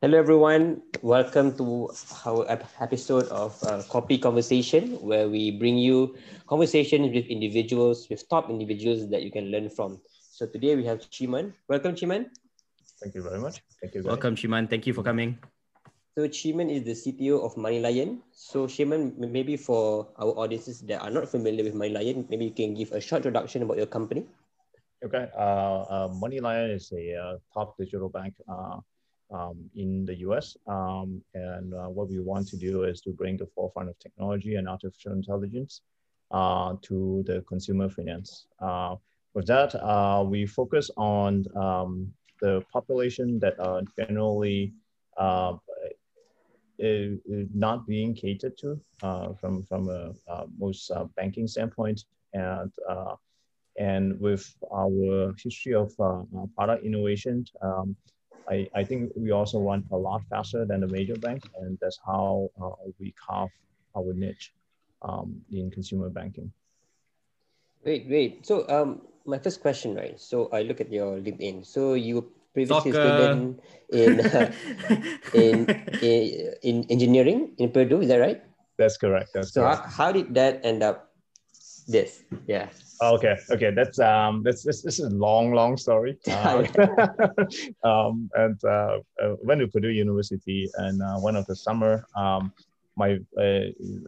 Hello, everyone. Welcome to our episode of uh, Copy Conversation, where we bring you conversations with individuals, with top individuals that you can learn from. So today we have Chee Mun. Welcome, Chee Mun. Thank you very much. Thank you. Guys. Welcome, Chee Mun. Thank you for coming. So Chee Mun is the CTO of MoneyLion. So Chee Mun, maybe for our audiences that are not familiar with MoneyLion, maybe you can give a short introduction about your company. Okay. Uh, uh, MoneyLion is a uh, top digital bank uh, um, in the US. Um, and uh, what we want to do is to bring the forefront of technology and artificial intelligence uh, to the consumer finance. Uh, with that, uh, we focus on um, the population that are generally uh, not being catered to uh, from, from a most banking standpoint. And and with our history of product innovation, um, I, I think we also run a lot faster than the major banks, and that's how uh, we carve our niche um, in consumer banking. Great, great. So um, my first question, right? So I look at your LinkedIn. So you previously student in, uh, in, in in engineering in Purdue. Is that right? That's correct. That's so correct. How, how did that end up? This, yeah. Oh, okay, okay, that's um, that's this, this is a long, long story. Uh, um, and uh, uh, went to Purdue University, and uh, one of the summer, um, my uh,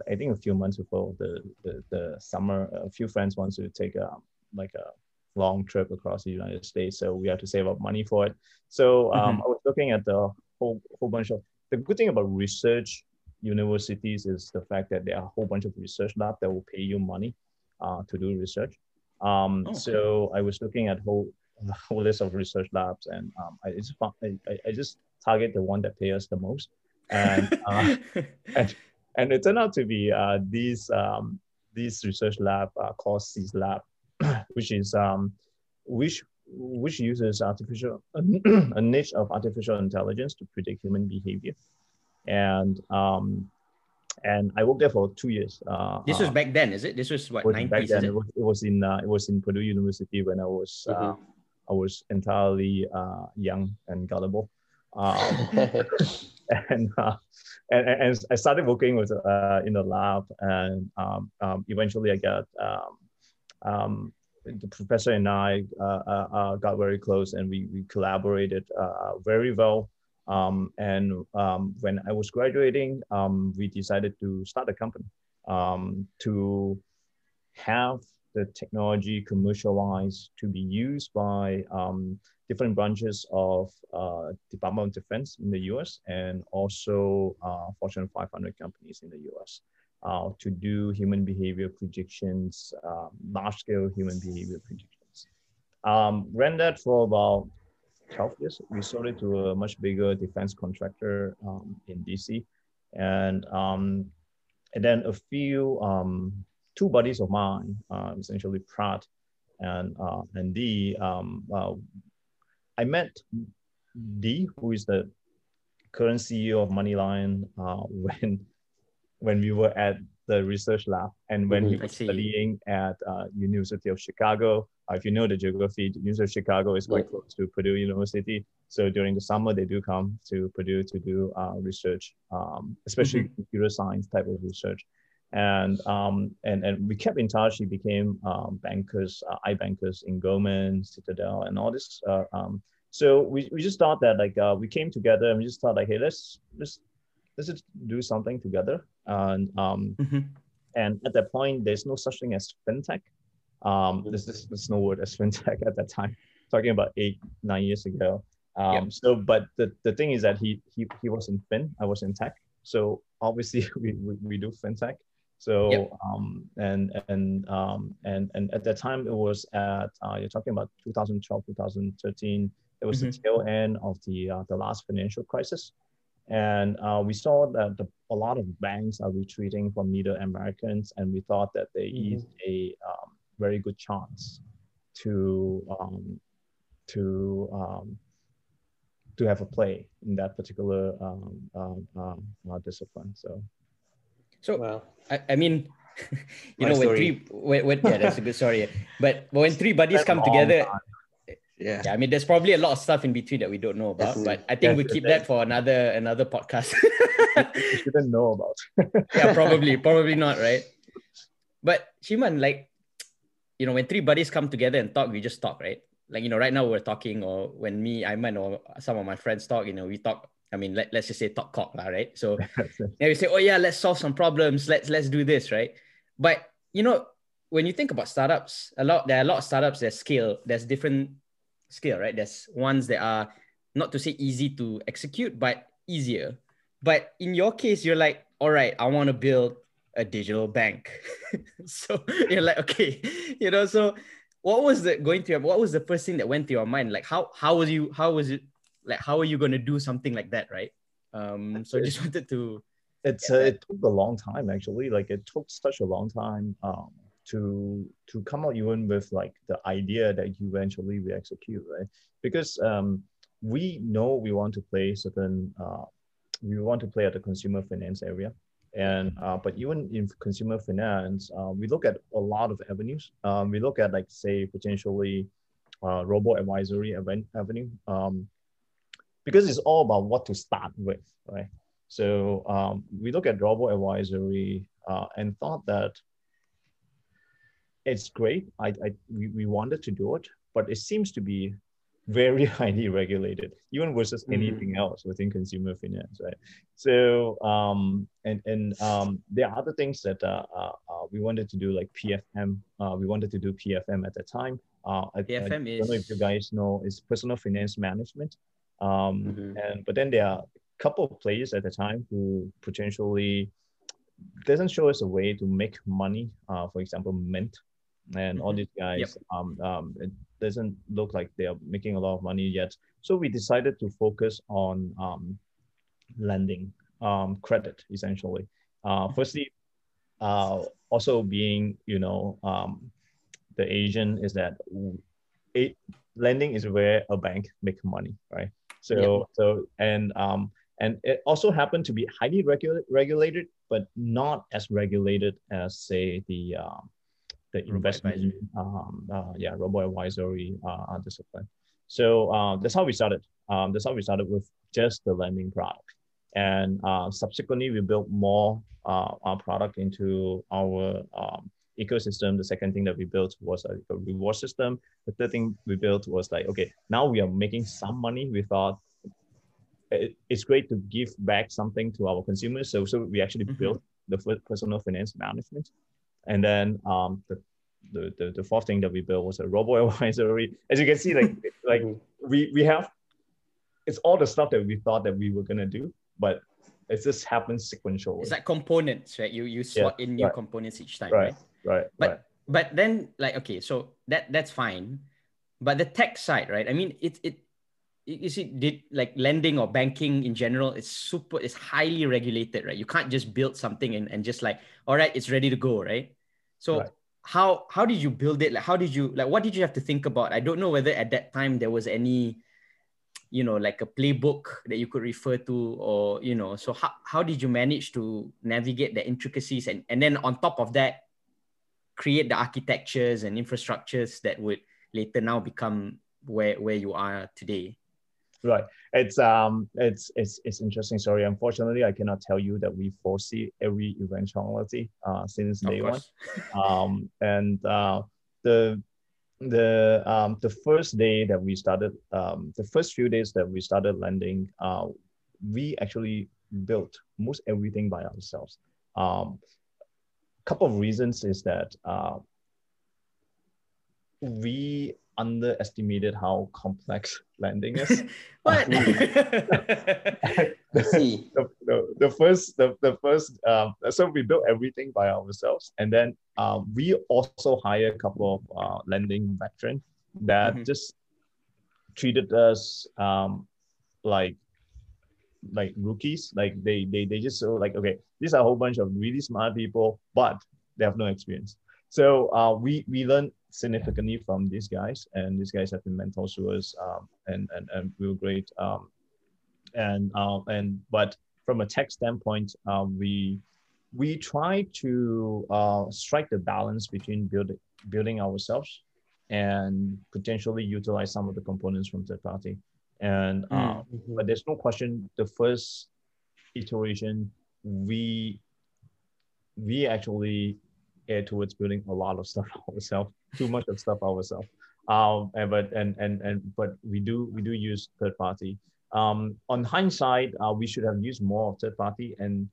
I think a few months before the, the the summer, a few friends wanted to take a like a long trip across the United States, so we had to save up money for it. So um, mm-hmm. I was looking at the whole whole bunch of the good thing about research universities is the fact that there are a whole bunch of research labs that will pay you money to do research. Um, oh, so I was looking at whole whole list of research labs, and um, I just I, I just target the one that pays us the most, and uh, and, and it turned out to be uh, these um, these research lab uh, called CEAS Lab, which is um, which which uses artificial a niche of artificial intelligence to predict human behavior, and um, and I worked there for two years. Uh, this was uh, back then, is it? This was what nineties? It? it? was, it was in uh, it was in Purdue University when I was uh, mm-hmm. I was entirely uh, young and gullible, um, and, uh, and and I started working with in the lab, and um, um, eventually I got. Um, um, the professor and I got very close, and we, we collaborated very well um, and um, when I was graduating, um, we decided to start a company um, to have the technology commercialized to be used by um, different branches of uh, Department of Defense in the US and also uh, Fortune 500 companies in the US. Uh, to do human behavior predictions, um, large scale human behavior predictions. ran that for about 12 years. We sold it to a much bigger defense contractor um, in DC. And, um, and then a few, um, two buddies of mine, uh, essentially Pratt and, uh, and Dee, um, uh, I met Dee, who is the current CEO of MoneyLion, uh, when, when we were at the research lab and when mm-hmm, he was studying at uh, University of Chicago if you know the geography, the University of Chicago is quite close to Purdue University. So during the summer, they do come to Purdue to do uh, research, um, especially mm-hmm. computer science type of research. And um, and and we kept in touch. He became um, bankers, uh, iBankers in Goldman, Citadel, and all this. Uh, um, so we, we just thought that like uh, we came together and we just thought like, hey, let's let's let's just do something together. And um, mm-hmm. and at that point, there's no such thing as fintech. Um, this, this, this no as fintech at that time, talking about eight, nine years ago. Um, yep. So, but the, the thing is that he, he, he was in fin, I was in tech. So obviously we, we, we do fintech. So, yep. um, and, and, um, and, and at that time it was at, uh, you're talking about 2012, 2013, it was mm-hmm. the tail end of the, uh, the last financial crisis. And uh, we saw that the, a lot of banks are retreating from middle Americans, and we thought that they mm-hmm. is a um, very good chance to um, to um, to have a play in that particular um, um, um uh, discipline. So, so well, I, I mean, you know, when three, when, when, yeah, that's a good story. But when three buddies come together, Yeah. Yeah. I mean, there's probably a lot of stuff in between that we don't know about, Definitely. but I think we keep that for another another podcast. you shouldn't know about. yeah, probably, probably not, right? But Chee Mun, like, you know, when three buddies come together and talk, we just talk, right? Like, you know, right now we're talking, or when me, I Iman, or some of my friends talk, you know, we talk. I mean, let, let's just say talk cock, right? So then we say, oh yeah, let's solve some problems. Let's let's do this, right? But you know, when you think about startups, a lot there are a lot of startups that scale. There's different scale, right? There's ones that are not to say easy to execute, but easier. But in your case, you're like, all right, I want to build a digital bank. so you're like, okay, you know, so what was the going to your, what was the first thing that went to your mind? Like how how was you how was it like how are you gonna do something like that, right? Um so I just wanted to it's uh, it took a long time actually. Like it took such a long time. Um to to come out even with like the idea that you eventually we execute, right? Because um, we know we want to play certain uh, we want to play at the consumer finance area. And uh, but even in consumer finance, uh, we look at a lot of avenues. Um, we look at like say potentially uh, robo advisory avenue um, because it's all about what to start with, right? So um, we look at robo advisory uh, and thought that it's great. I, I we, we wanted to do it, but it seems to be very highly regulated, even versus mm-hmm. anything else within consumer finance, right? So, um, and and um, there are other things that uh, uh, uh, we wanted to do, like PFM. Uh, we wanted to do PFM at the time. Uh, PFM I, I is. don't know if you guys know, is personal finance management. Um, mm-hmm. and but then there are a couple of players at the time who potentially doesn't show us a way to make money. Uh, for example, Mint and all mm-hmm. these guys yep. um, um, it doesn't look like they're making a lot of money yet so we decided to focus on um, lending um, credit essentially uh, firstly uh, also being you know um, the asian is that it, lending is where a bank make money right so yep. so and um, and it also happened to be highly regula- regulated but not as regulated as say the um, the investment, um, uh, yeah, robo advisory uh, discipline. So uh, that's how we started. Um, that's how we started with just the lending product. And uh, subsequently, we built more uh, our product into our um, ecosystem. The second thing that we built was a, a, reward system. The third thing we built was like, okay, now we are making some money. We thought it, it's great to give back something to our consumers. So, so we actually mm-hmm. built the personal finance management. And then um, the, the, the, the fourth thing that we built was a robo advisory. As you can see, like like we, we have it's all the stuff that we thought that we were gonna do, but it just happens sequentially. It's like components, right? You you slot yeah, in new right. components each time, right? Right. Right. But right. but then like okay, so that that's fine. But the tech side, right? I mean, it it you see did like lending or banking in general it's super it's highly regulated right? You can't just build something and, and just like all right it's ready to go right? So right. how how did you build it? Like how did you like what did you have to think about? I don't know whether at that time there was any you know like a playbook that you could refer to or you know so how, how did you manage to navigate the intricacies and, and then on top of that create the architectures and infrastructures that would later now become where where you are today right. It's um it's it's it's interesting story. Unfortunately i cannot tell you that we foresee every eventuality uh since day one. um and uh the the um the first day that we started um the first few days that we started lending uh we actually built most everything by ourselves. Um couple of reasons is that uh we underestimated how complex lending is. what? The, the, the, first, the, the first, um, so we built everything by ourselves. And then um, we also hired a couple of uh, lending veterans that mm-hmm. just treated us um, like like rookies. Like they, they, they just so like, okay, these are a whole bunch of really smart people, but they have no experience. So uh, we, we learned significantly from these guys, and these guys have been mentors to us, um, and and and we were great. Um, and uh, and but from a tech standpoint, uh, we we try to uh, strike the balance between building building ourselves and potentially utilize some of the components from third party. And uh, Mm-hmm. but there's no question the first iteration we we actually air towards building a lot of stuff ourselves, too much of stuff ourselves. Um, and but and and and but we do we do use third party. Um, on hindsight, uh, we should have used more of third party and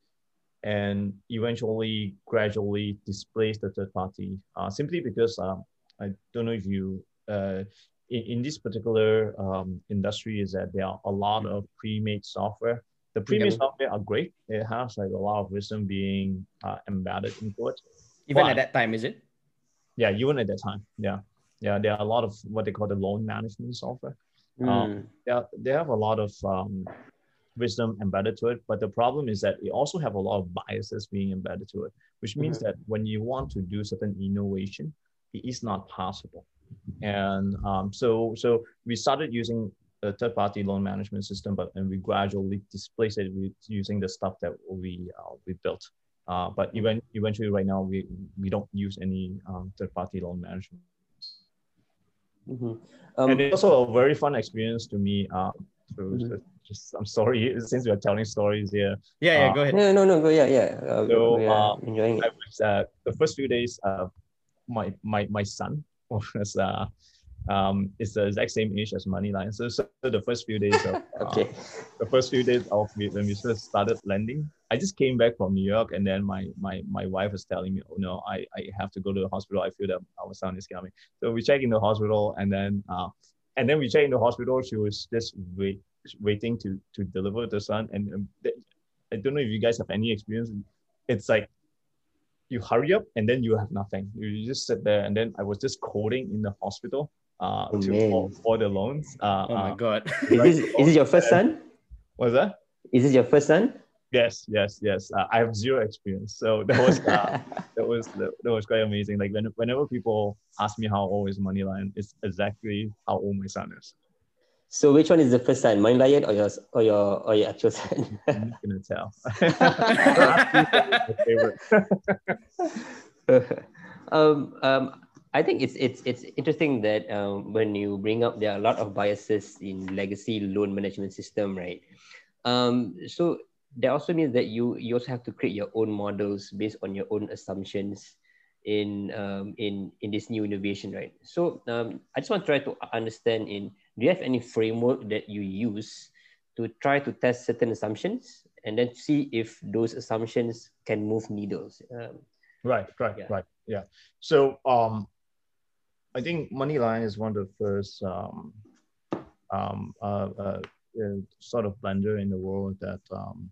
and eventually gradually displace the third party. Uh, simply because uh, I don't know if you uh, in, in this particular um, industry is that there are a lot of pre-made software. The pre-made Yeah. software are great. It has like a lot of wisdom being uh, embedded into it. Even But- at that time, is it? Yeah, even at that time. Yeah, yeah. There are a lot of what they call the loan management software. Mm. Yeah, they have a lot of um, wisdom embedded to it. But the problem is that it also have a lot of biases being embedded to it, which means that when you want to do certain innovation, it is not possible. And um, so, so we started using a third-party loan management system, but and we gradually displaced it with using the stuff that we uh, we built. Uh, but even eventually, right now, we we don't use any um, third-party loan management. Mhm. Um, and it's also a very fun experience to me. Uh, to, Mhm. to just I'm sorry since we're telling stories here. Yeah, yeah. Uh, go ahead. no, no, no, go, yeah, yeah. Uh, So, we uh, enjoying it. I was uh, the first few days. Uh, my my my son was uh, um, is the exact same age as MoneyLion. So, so the first few days of uh, Okay. the first few days of when we first started lending, I just came back from New York, and then my my my wife was telling me, "Oh no, I I have to go to the hospital. I feel that our son is coming." So we check in the hospital, and then uh, and then we check in the hospital. She was just wait waiting to to deliver the son, and um, I don't know if you guys have any experience. It's like you hurry up, and then you have nothing. You just sit there, and then I was just coding in the hospital. Uh, Oh, to, for, for the loans. Uh, Oh my uh, god. Is this, is this your first son? What's that? Is this your first son? Yes, yes, yes. Uh, I have zero experience, so that was uh, that was that, that was quite amazing. Like when, whenever people ask me how old is MoneyLion, it's exactly how old my son is. so which one is the first son? MoneyLion or your or your or your actual son? I'm not gonna tell. favorite. um, um, I think it's it's it's interesting that um, when you bring up there are a lot of biases in legacy loan management system, right? Um, so that also means that you you also have to create your own models based on your own assumptions in um, in in this new innovation, right? So um, I just want to try to understand in do you have any framework that you use to try to test certain assumptions and then see if those assumptions can move needles? Um, Right, right, Yeah. right. Yeah. So um, I think MoneyLion is one of the first um, um, uh, uh, uh, sort of lender in the world that um,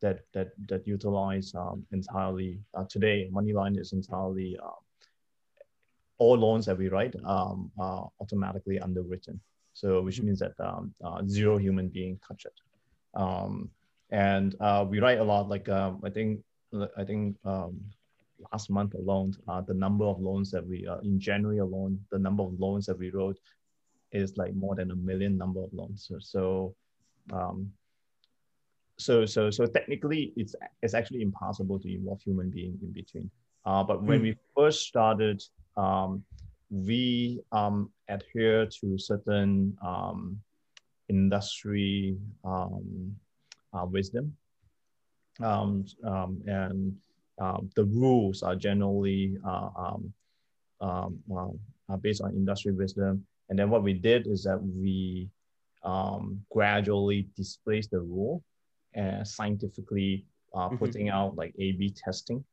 that that that utilize um, entirely uh, today. MoneyLion is entirely uh, all loans that we write um, are automatically underwritten. So which means that um, uh, zero human being touch it. Um, and uh, we write a lot. Like um, I think I think um, last month alone, uh, the number of loans that we, uh, in January alone, the number of loans that we wrote is like more than a million number of loans. So, so, um, so, so, so technically it's, it's actually impossible to involve human being in between. Uh, but when we first started, um, we um, adhere to certain um, industry um, uh, wisdom. Um, um, and um, the rules are generally uh, um, um, well, are based on industry wisdom. And then what we did is that we um, gradually displaced the rule and scientifically uh, Mhm. putting out like A/B testing.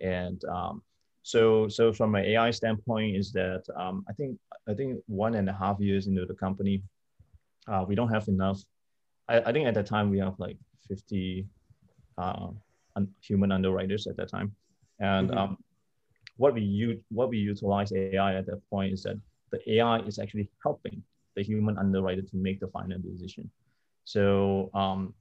And um, so, so from an AI standpoint, is that um, I think I think one and a half years into the company, uh, we don't have enough. I, I think at the time we have like 50 uh, human underwriters at that time. And Mhm. um, what we use, what we utilize AI at that point is that the AI is actually helping the human underwriter to make the final decision. So um,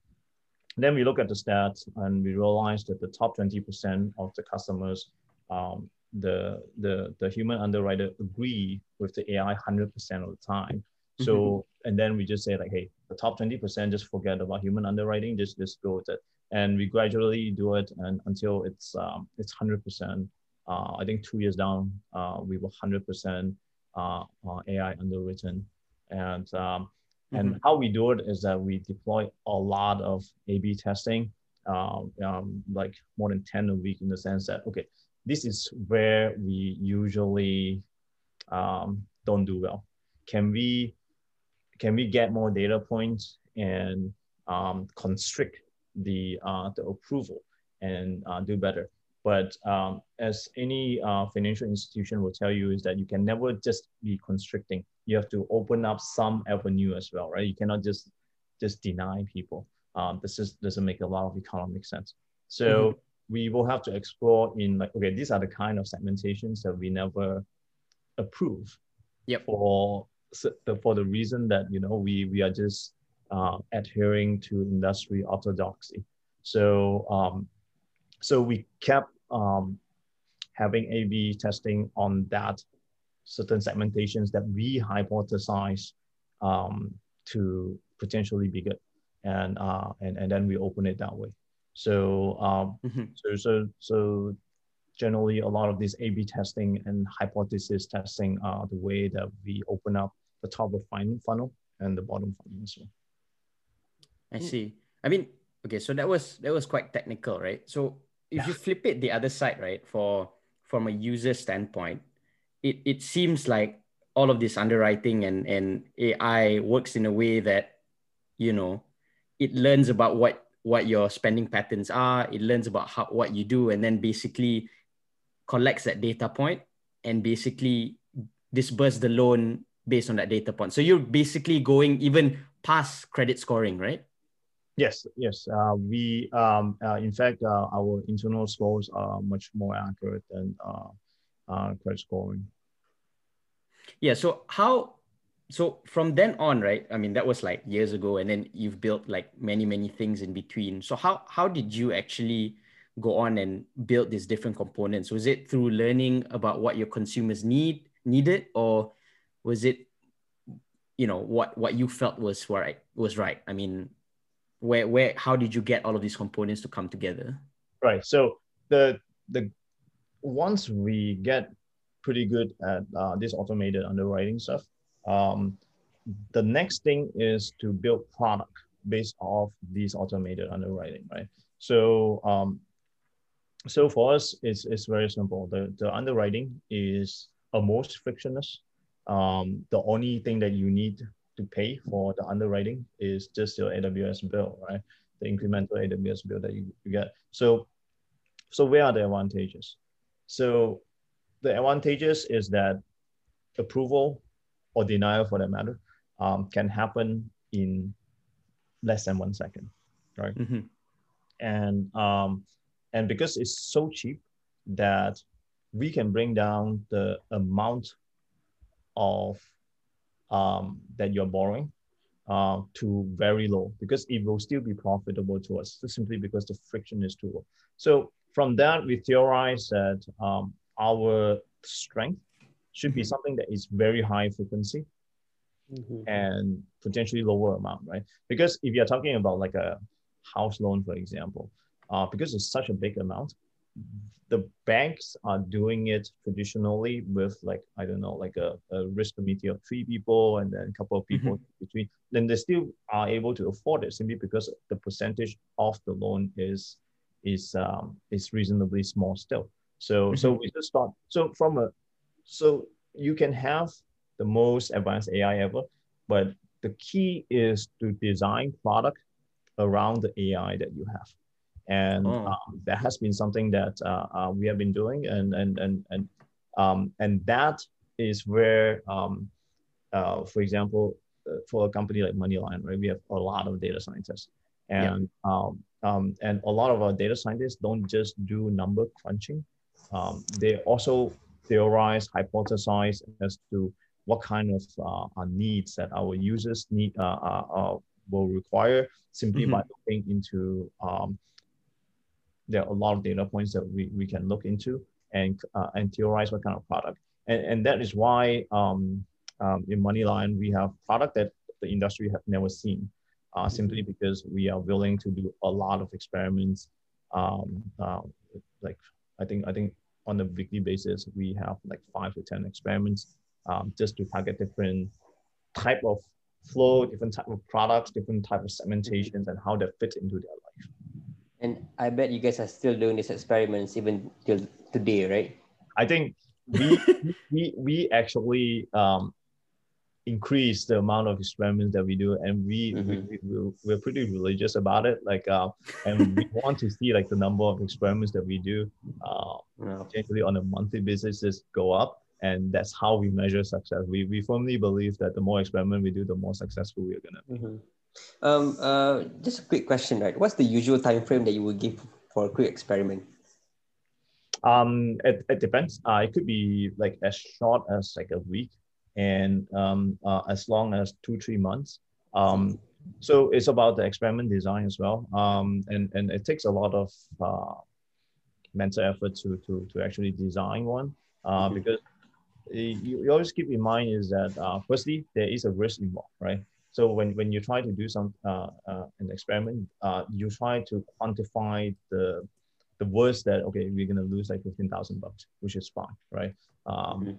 then we look at the stats and we realize that the top 20% of the customers, um, the, the, the human underwriter agree with the AI 100% of the time. So, and then we just say like, hey, the top 20% just forget about human underwriting, just, just go with it. And we gradually do it and until it's, um, it's 100%. Uh, I think two years down, uh, we were 100% uh, uh, AI underwritten. And, um, and mm-hmm. how we do it is that we deploy a lot of A-B testing, um, um, like more than 10 a week in the sense that, okay, this is where we usually um, don't do well. Can we, can we get more data points and um, constrict the, uh, the approval and uh, do better? But um, as any uh, financial institution will tell you is that you can never just be constricting. You have to open up some avenue as well, right? You cannot just just deny people. Um, this is doesn't make a lot of economic sense. So mm-hmm. we will have to explore in like, okay, these are the kind of segmentations that we never approve. Yep. For for the reason that you know we we are just uh, adhering to industry orthodoxy. So um, so we kept um, having A/B testing on that certain segmentations that we hypothesize um, to potentially be good, and uh, and and then we open it that way. So um, mm-hmm. so so so generally, a lot of this A/B testing and hypothesis testing are the way that we open up the top of finding funnel and the bottom funnel as well. I mm. see. I mean, okay, so that was that was quite technical, right? So if you flip it the other side, right, for from a user standpoint, it, it seems like all of this underwriting and, and AI works in a way that, you know, it learns about what what your spending patterns are, it learns about how what you do, and then basically collects that data point and basically disperse the loan based on that data point. So you're basically going even past credit scoring, right? Yes, yes. Uh, we, um, uh, in fact, uh, our internal scores are much more accurate than uh, uh, credit scoring. Yeah. So how? So from then on, right? I mean, that was like years ago, and then you've built like many, many things in between. So how how did you actually go on and build these different components? Was it through learning about what your consumers need needed, or was it, you know, what what you felt was right was right? I mean, where where how did you get all of these components to come together? Right. So the the once we get pretty good at uh, this automated underwriting stuff um, the next thing is to build product based off these automated underwriting right? So um, so for us it's, it's very simple. The, the underwriting is a most frictionless um, the only thing that you need to pay for the underwriting is just your AWS bill, right? The incremental AWS bill that you, you get. So, so where are the advantages? So the advantages is that approval or denial for that matter um, can happen in less than one second, right? Mm-hmm. And um, and because it's so cheap that we can bring down the amount of um, that you're borrowing uh, to very low because it will still be profitable to us simply because the friction is too low. So from that, we theorize that um, our strength should be mm-hmm. something that is very high frequency mm-hmm. and potentially lower amount, right? Because if you're talking about like a house loan, for example, uh, because it's such a big amount, the banks are doing it traditionally with like I don't know like a, a risk committee of three people and then a couple of people mm-hmm. between then they still are able to afford it simply because the percentage of the loan is is um, is reasonably small still. So mm-hmm. so we just thought so from a so you can have the most advanced AI ever, but the key is to design product around the AI that you have and oh. um, that has been something that uh, uh, we have been doing and and and and um, and that is where um, uh, for example uh, for a company like MoneyLion right we have a lot of data scientists and yeah. um, um, and a lot of our data scientists don't just do number crunching um, they also theorize hypothesize as to what kind of uh, needs that our users need uh, uh, will require simply mm-hmm. by looking into um, there are a lot of data points that we, we can look into and, uh, and theorize what kind of product. And, and that is why um, um, in MoneyLion, we have product that the industry have never seen, uh, simply because we are willing to do a lot of experiments. Um, uh, like I think, I think on a weekly basis, we have like five to 10 experiments um, just to target different type of flow, different type of products, different type of segmentations, and how that fits into their life. And I bet you guys are still doing these experiments even till today, right? I think we we we actually um, increase the amount of experiments that we do and we, mm-hmm. we, we we're pretty religious about it like uh and we want to see like the number of experiments that we do uh yeah. generally on a monthly basis just go up and that's how we measure success we we firmly believe that the more experiment we do the more successful we're gonna be mm-hmm. Um uh just a quick question right what's the usual time frame that you would give for a quick experiment um it, it depends uh, it could be like as short as like a week and um, uh, as long as two, three months. Um, so it's about the experiment design as well. Um, and, and it takes a lot of uh, mental effort to, to, to actually design one uh, mm-hmm. because you, you always keep in mind is that uh, firstly, there is a risk involved, right? So when, when you try to do some uh, uh, an experiment, uh, you try to quantify the the worst that okay we're gonna lose like fifteen thousand bucks, which is fine, right? Um, mm-hmm.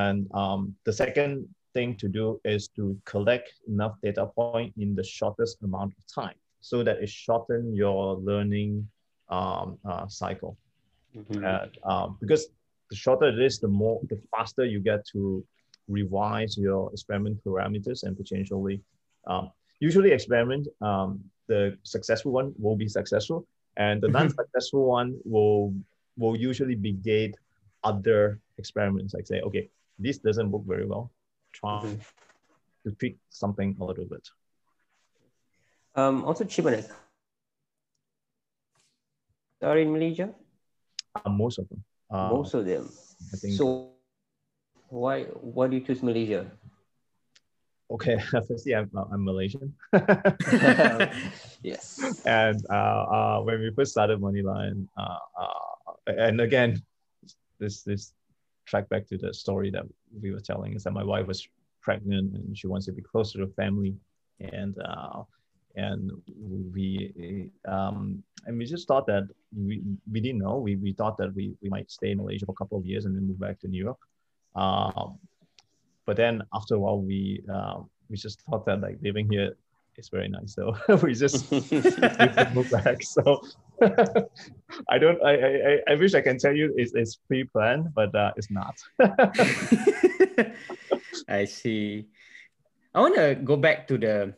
And um, the second thing to do is to collect enough data point in the shortest amount of time so that it shorten your learning um, uh, cycle. Mm-hmm. And, um, because the shorter it is, the more, the faster you get to revise your experiment parameters and potentially, um, usually experiment, um, the successful one will be successful and the mm-hmm. non-successful one will, will usually begate other experiments like say okay this doesn't work very well try mm-hmm. to tweak something a little bit um also Chibanek. are in malaysia uh, most of them uh, most of them I think so why why do you choose malaysia? Okay firstly i'm, I'm malaysian. Yes. And uh, uh, when we first started MoneyLion uh, uh, and again this this track back to the story that we were telling is that my wife was pregnant and she wants to be closer to family. And uh, and we um, and we just thought that we, we didn't know. We, we thought that we, we might stay in Malaysia for a couple of years and then move back to New York um, but then after a while we uh, we just thought that like living here is very nice so we just move back so I don't. I, I I wish I can tell you it's, it's pre-planned, but uh, it's not. I see. I want to go back to the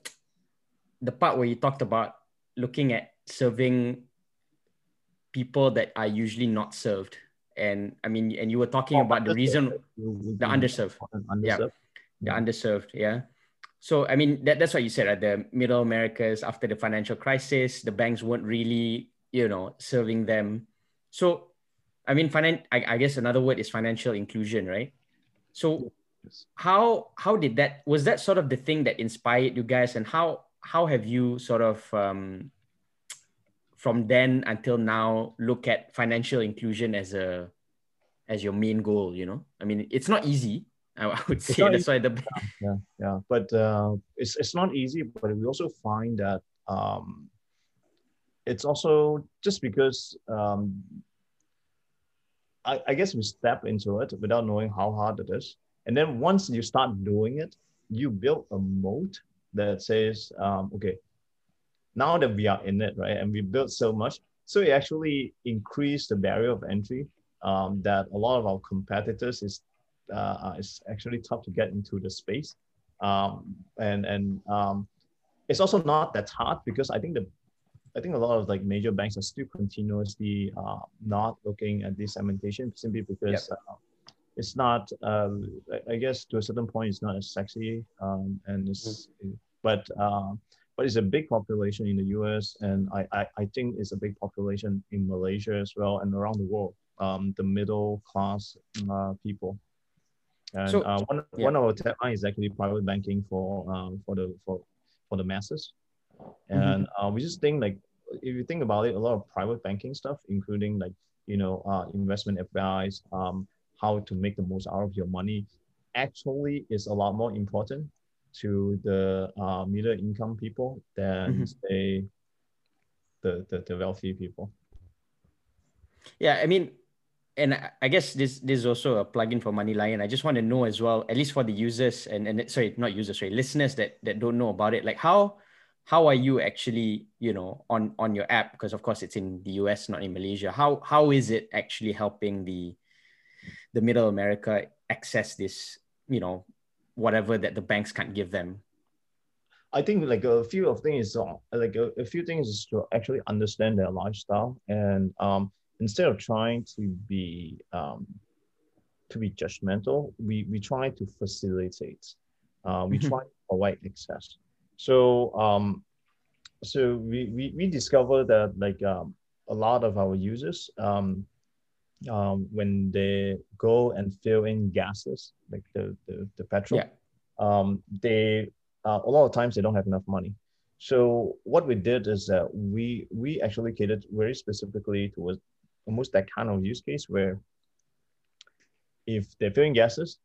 the part where you talked about looking at serving people that are usually not served, and I mean, and you were talking oh, about the reason the underserved, underserved, yeah, the underserved, yeah. So I mean, that, that's what you said. Right? The Middle Americas after the financial crisis, the banks weren't really you know serving them. So i mean finan- I, I guess another word is financial inclusion right? So how how did that was that sort of the thing that inspired you guys? And how how have you sort of um, from then until now look at financial inclusion as a as your main goal you know i mean it's not easy i, would say that's why the yeah yeah, yeah. but uh, it's, it's not easy but we also find that um, it's also just because um, I, I guess we step into it without knowing how hard it is. And then once you start doing it, you build a moat that says, um, okay, now that we are in it, right, and we built so much, so it actually increased the barrier of entry um, that a lot of our competitors is uh, is actually tough to get into the space. Um, and and um, it's also not that hard because I think the I think a lot of like major banks are still continuously uh, not looking at this segmentation simply because yep. uh, it's not. Uh, I guess to a certain point, it's not as sexy, um, and it's mm-hmm. but uh, but it's a big population in the U.S. and I, I I think it's a big population in Malaysia as well and around the world. Um, the middle class uh, people. And so, uh, one, yeah. one of our tagline is actually private banking for um, for the for for the masses. Mm-hmm. And mm-hmm. uh, we just think like if you think about it, a lot of private banking stuff, including like you know uh, investment advice, um, how to make the most out of your money, actually is a lot more important to the uh, middle income people than mm-hmm. say the, the the wealthy people. Yeah, I mean, and I guess this this is also a plugin for MoneyLion. I just want to know as well, at least for the users and and sorry, not users, sorry, listeners that that don't know about it. Like how how are you actually you know on on your app because of course it's in the US, not in Malaysia. How how is it actually helping the the Middle America access this you know whatever that the banks can't give them? I think like a few of things, uh, like a, a few things is to actually understand their lifestyle and um instead of trying to be um, to be judgmental, we we try to facilitate. Uh, we mm-hmm. try to provide access. So um, so we, we we discovered that like um, a lot of our users um, um, when they go and fill in gases like the the, the petrol, yeah. um, they uh, a lot of times they don't have enough money. So what we did is that we we actually catered very specifically towards almost that kind of use case where if they're filling gases,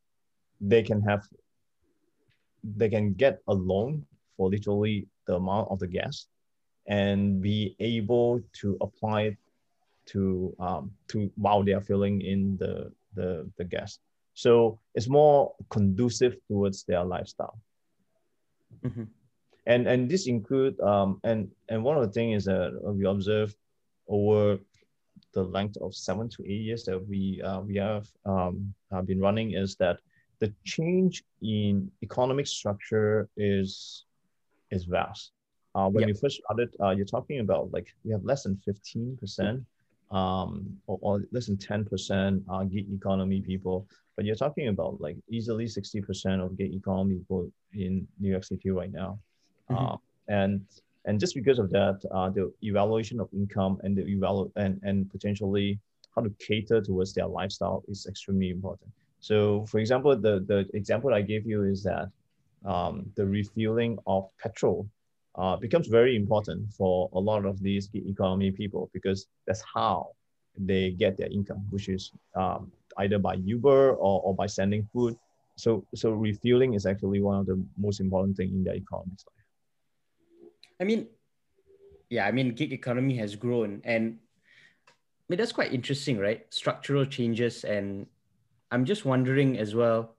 they can have they can get a loan for literally the amount of the gas and be able to apply it to um, to while they are filling in the, the the gas. So it's more conducive towards their lifestyle. Mm-hmm. And and this include um, and and one of the things is that we observe over the length of seven to eight years that we uh, we have um, uh, been running is that the change in economic structure is is vast. Uh, when yep. we first started, uh, you're talking about like we have less than fifteen percent, um, or, or, less than ten percent are gig economy people. But you're talking about like easily sixty percent of gig economy people in New York City right now, mm-hmm. Uh, and and just because of that, uh, the evaluation of income and the evalu- and, and potentially how to cater towards their lifestyle is extremely important. So for example, the, the example I gave you is that um, the refueling of petrol uh, becomes very important for a lot of these economy people because that's how they get their income, which is um, either by Uber or, or by sending food. So, so refueling is actually one of the most important thing in their economy. I mean, yeah, I mean, gig economy has grown, and I mean that's quite interesting, right? Structural changes, and I'm just wondering as well.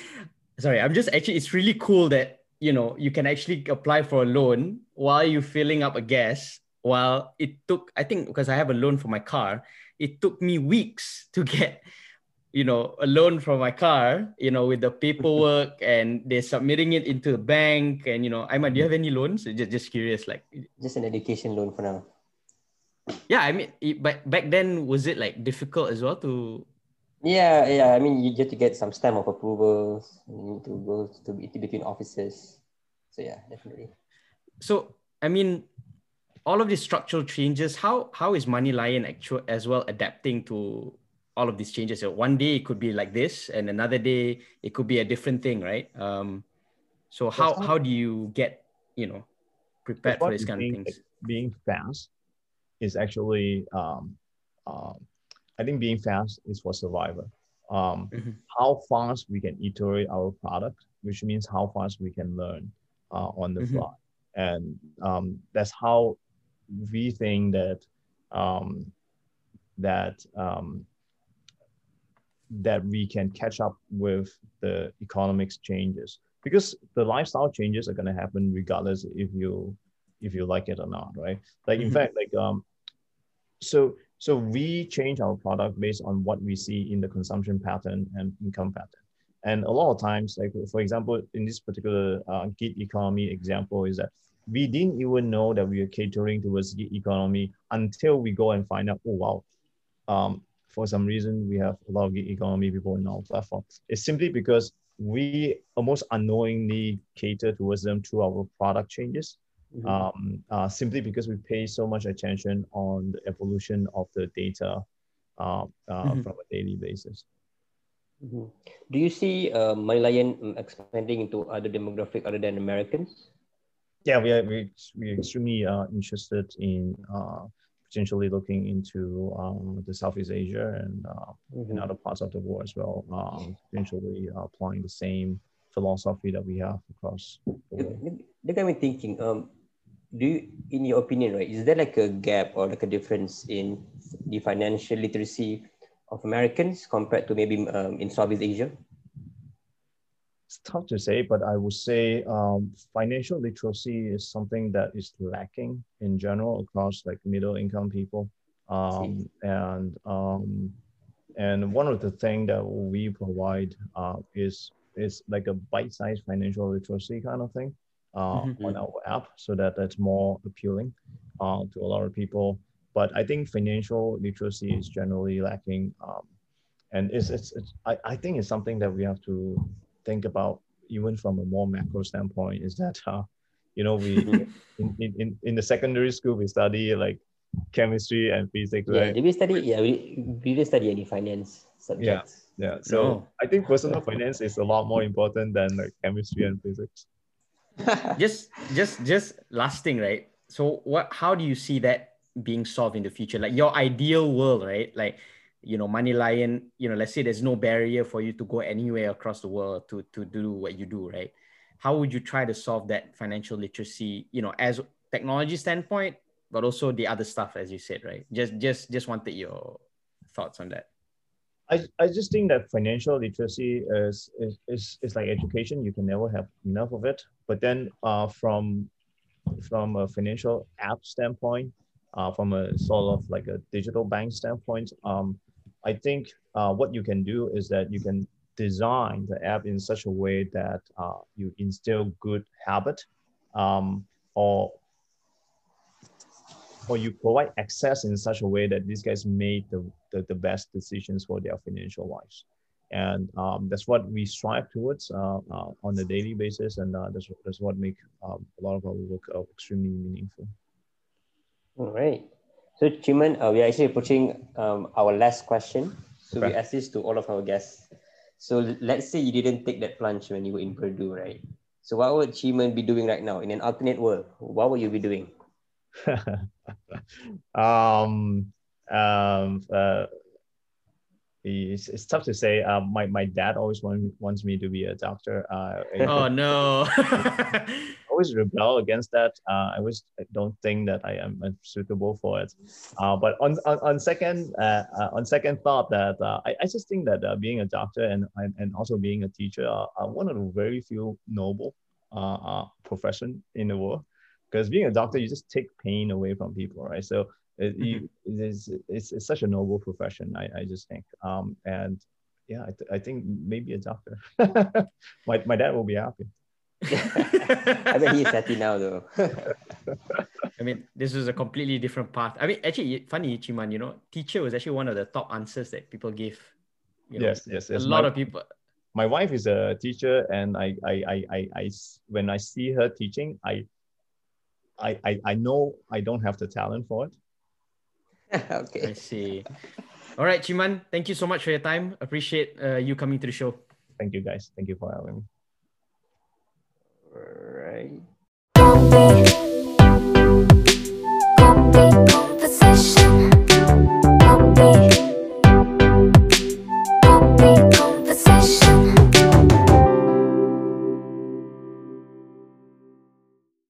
sorry, I'm just actually, it's really cool that you know you can actually apply for a loan while you're filling up a gas. While it took, I think, because I have a loan for my car, it took me weeks to get you know a loan for my car you know with the paperwork and they're submitting it into the bank and you know Aiman, do you have any loans just, just curious like just an education loan for now yeah i mean but back then was it like difficult as well to yeah yeah i mean you get to get some stamp of approvals you need to go to between offices so yeah definitely so i mean all of these structural changes how how is MoneyLion actual as well adapting to all of these changes. So one day it could be like this, and another day it could be a different thing, right? Um, so how how do you get you know prepared for this kind being, of things? Being fast is actually, um, um, I think being fast is for survival. Um, mm-hmm. How fast we can iterate our product, which means how fast we can learn uh, on the mm-hmm. fly, and um, that's how we think that um, that um, that we can catch up with the economics changes because the lifestyle changes are going to happen regardless if you if you like it or not right like in mm-hmm. fact like um so so we change our product based on what we see in the consumption pattern and income pattern and a lot of times like for example in this particular uh, gig economy example is that we didn't even know that we were catering towards gig economy until we go and find out oh wow um, for some reason we have a lot of gig economy people in our platform. It's simply because we almost unknowingly cater towards them through our product changes. Mm-hmm. Um, uh, simply because we pay so much attention on the evolution of the data uh, uh, mm-hmm. from a daily basis. Mm-hmm. Do you see uh, MoneyLion um, expanding into other demographic other than Americans? Yeah, we are we, we're extremely uh, interested in uh, potentially looking into um, the Southeast Asia and uh, mm-hmm. in other parts of the world as well, um, potentially applying the same philosophy that we have across the world. Look at me thinking, um, do you, in your opinion, right, is there like a gap or like a difference in the financial literacy of Americans compared to maybe um, in Southeast Asia? It's tough to say, but I would say um, financial literacy is something that is lacking in general across like middle income people. Um, and um, and one of the things that we provide uh, is is like a bite-sized financial literacy kind of thing uh, mm-hmm. on our app, so that that's more appealing uh, to a lot of people. But I think financial literacy is generally lacking, um, and it's, it's, it's I, I think it's something that we have to think about even from a more macro standpoint. Is that uh, you know we in, in, in the secondary school we study like chemistry and physics, yeah, right? Did we study? Yeah, we, we didn't study any finance subjects. Yeah, yeah. So no. I think personal finance is a lot more important than like chemistry and physics. just, just, just last thing, right? So, what? How do you see that being solved in the future? Like your ideal world, right? Like, you know, MoneyLion. You know, let's say there's no barrier for you to go anywhere across the world to to do what you do, right? How would you try to solve that financial literacy? You know, as technology standpoint but also the other stuff as you said right just just just wanted your thoughts on that I, I just think that financial literacy is, is, is, is like education. You can never have enough of it. But then uh, from, from a financial app standpoint, uh, from a sort of like a digital bank standpoint, um, I think uh, what you can do is that you can design the app in such a way that uh, you instill good habit um, or or you provide access in such a way that these guys made the, the, the best decisions for their financial lives. And um, that's what we strive towards uh, uh, on a daily basis. And uh, that's, that's what make um, a lot of our work uh, extremely meaningful. All right. So Chee Mun, uh, we are actually approaching um, our last question. So we ask this to all of our guests. So let's say you didn't take that plunge when you were in Purdue, right? So what would Chee Mun be doing right now in an alternate world? What would you be doing? um, um, uh, it's, it's tough to say. Um, my, my dad always want, wants me to be a doctor. Uh, oh no! always rebel against that. Uh, I always don't think that I am suitable for it. Uh, but on, on, on second uh, uh on second thought, that uh, I, I just think that uh, being a doctor and and also being a teacher are, one of the very few noble uh, uh, profession in the world because being a doctor you just take pain away from people right so it, mm-hmm. you, it's, it's, it's, such a noble profession i, I just think um, and yeah I, th- I think maybe a doctor my, my dad will be happy I bet he's happy now though. I mean, this is a completely different path. I mean, actually, funny, Chee Mun, you know, teacher was actually one of the top answers that people give. You know, yes, yes, yes. A lot my, of people. My wife is a teacher, and I, I, I, I, I, when I see her teaching, I I, I, I know I don't have the talent for it. okay. I see. All right, Chee Mun, thank you so much for your time. Appreciate uh, you coming to the show. Thank you, guys. Thank you for having me. All right.